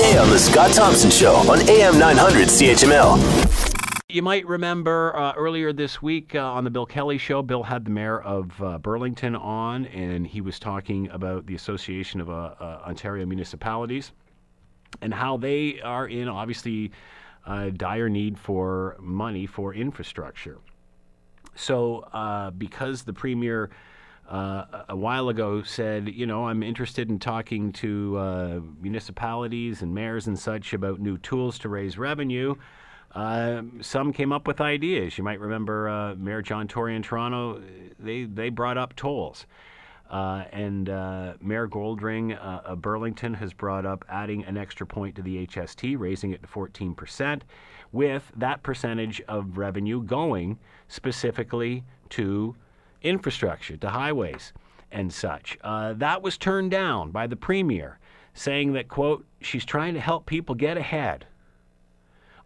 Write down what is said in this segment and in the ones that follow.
weekday on The Scott Thompson Show on AM 900 CHML. You might remember uh, earlier this week uh, on the Bill Kelly show, Bill had the mayor of uh, Burlington on, and he was talking about the Association of uh, uh, Ontario Municipalities and how they are in obviously dire need for money for infrastructure. So, uh, because the premier uh, a while ago said, you know, I'm interested in talking to uh, municipalities and mayors and such about new tools to raise revenue. Uh, some came up with ideas. You might remember uh, Mayor John Tory in Toronto. They they brought up tolls. Uh, and uh, Mayor Goldring of Burlington has brought up adding an extra point to the HST, raising it to 14%, with that percentage of revenue going specifically to infrastructure, to highways and such. Uh, that was turned down by the Premier, saying that, quote, she's trying to help people get ahead.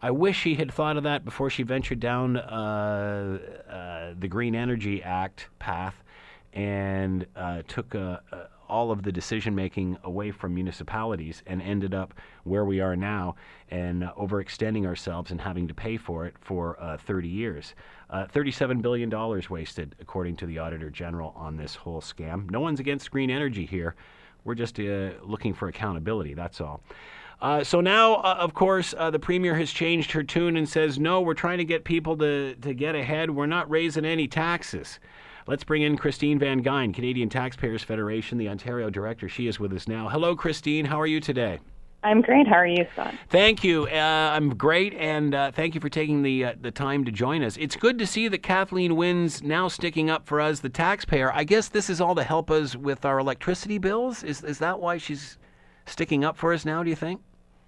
I wish she had thought of that before she ventured down uh, uh, the Green Energy Act path and uh, took uh, all of the decision making away from municipalities and ended up where we are now and uh, overextending ourselves and having to pay for it for uh, 30 years. Uh, $37 billion wasted, according to the Auditor General, on this whole scam. No one's against green energy here. We're just looking for accountability, that's all. Uh, so now, uh, of course, uh, the premier has changed her tune and says, no, we're trying to get people to, to get ahead. We're not raising any taxes. Let's bring in Christine Van Geyn, Canadian Taxpayers Federation, the Ontario director. She is with us now. Hello, Christine. How are you today? I'm great. How are you, Scott? Thank you. Uh, I'm great, and uh, thank you for taking the uh, the time to join us. It's good to see that Kathleen Wynne's now sticking up for us, the taxpayer. I guess this is all to help us with our electricity bills. Is is that why she's sticking up for us now? Do you think?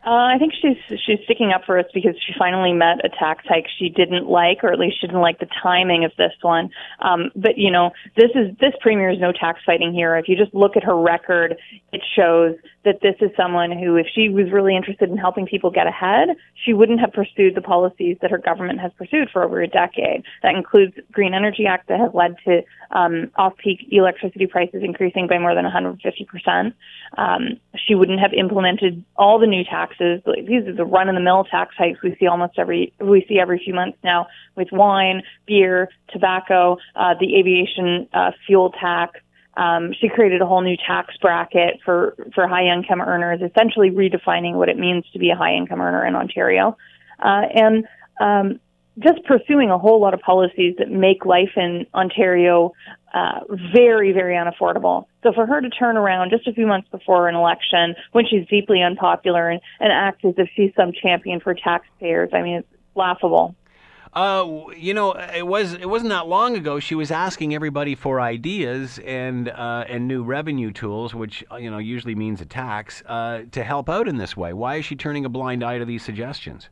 Uh, I think she's she's sticking up for us because she finally met a tax hike she didn't like, or at least she didn't like the timing of this one. Um, but you know, this is this premier is no tax fighting here. If you just look at her record, it shows that this is someone who, if she was really interested in helping people get ahead, she wouldn't have pursued the policies that her government has pursued for over a decade. That includes Green Energy Act that has led to um, off-peak electricity prices increasing by more than 150 percent. Um, she wouldn't have implemented all the new taxes. These are the run-of-the-mill tax hikes we see almost every we see every few months now with wine, beer, tobacco, uh, the aviation uh, fuel tax. Um, she created a whole new tax bracket for, for high income earners, essentially redefining what it means to be a high income earner in Ontario. Uh, and um, just pursuing a whole lot of policies that make life in Ontario uh, very, very unaffordable. So for her to turn around just a few months before an election, when she's deeply unpopular, and, and act as if she's some champion for taxpayers, I mean, it's laughable. Uh, you know, it was it wasn't that long ago. She was asking everybody for ideas and uh, and new revenue tools, which you know usually means a tax, uh, to help out in this way. Why is she turning a blind eye to these suggestions?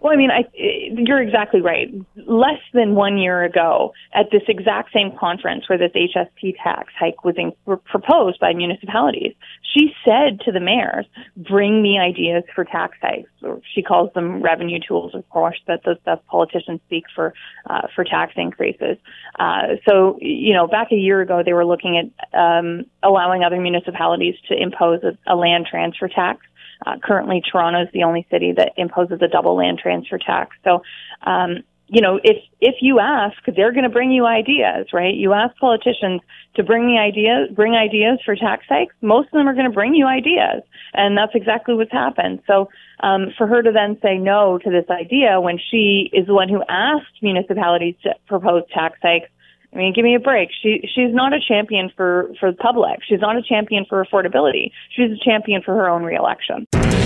Well, I mean, I, you're exactly right. Less than one year ago, at this exact same conference where this HST tax hike was in, proposed by municipalities, she said to the mayors, "Bring me ideas for tax hikes." Or she calls them revenue tools, of course, but those that's politicians speak for uh, for tax increases. Uh, so, you know, back a year ago, they were looking at um, allowing other municipalities to impose a, a land transfer tax. Uh, currently, Toronto is the only city that imposes a double land transfer tax. So, um, you know, if if you ask, they're going to bring you ideas, right? You ask politicians to bring the ideas, bring ideas for tax hikes. Most of them are going to bring you ideas, and that's exactly what's happened. So, um, for her to then say no to this idea when she is the one who asked municipalities to propose tax hikes, I mean, give me a break. She she's not a champion for for the public. She's not a champion for affordability. She's a champion for her own reelection.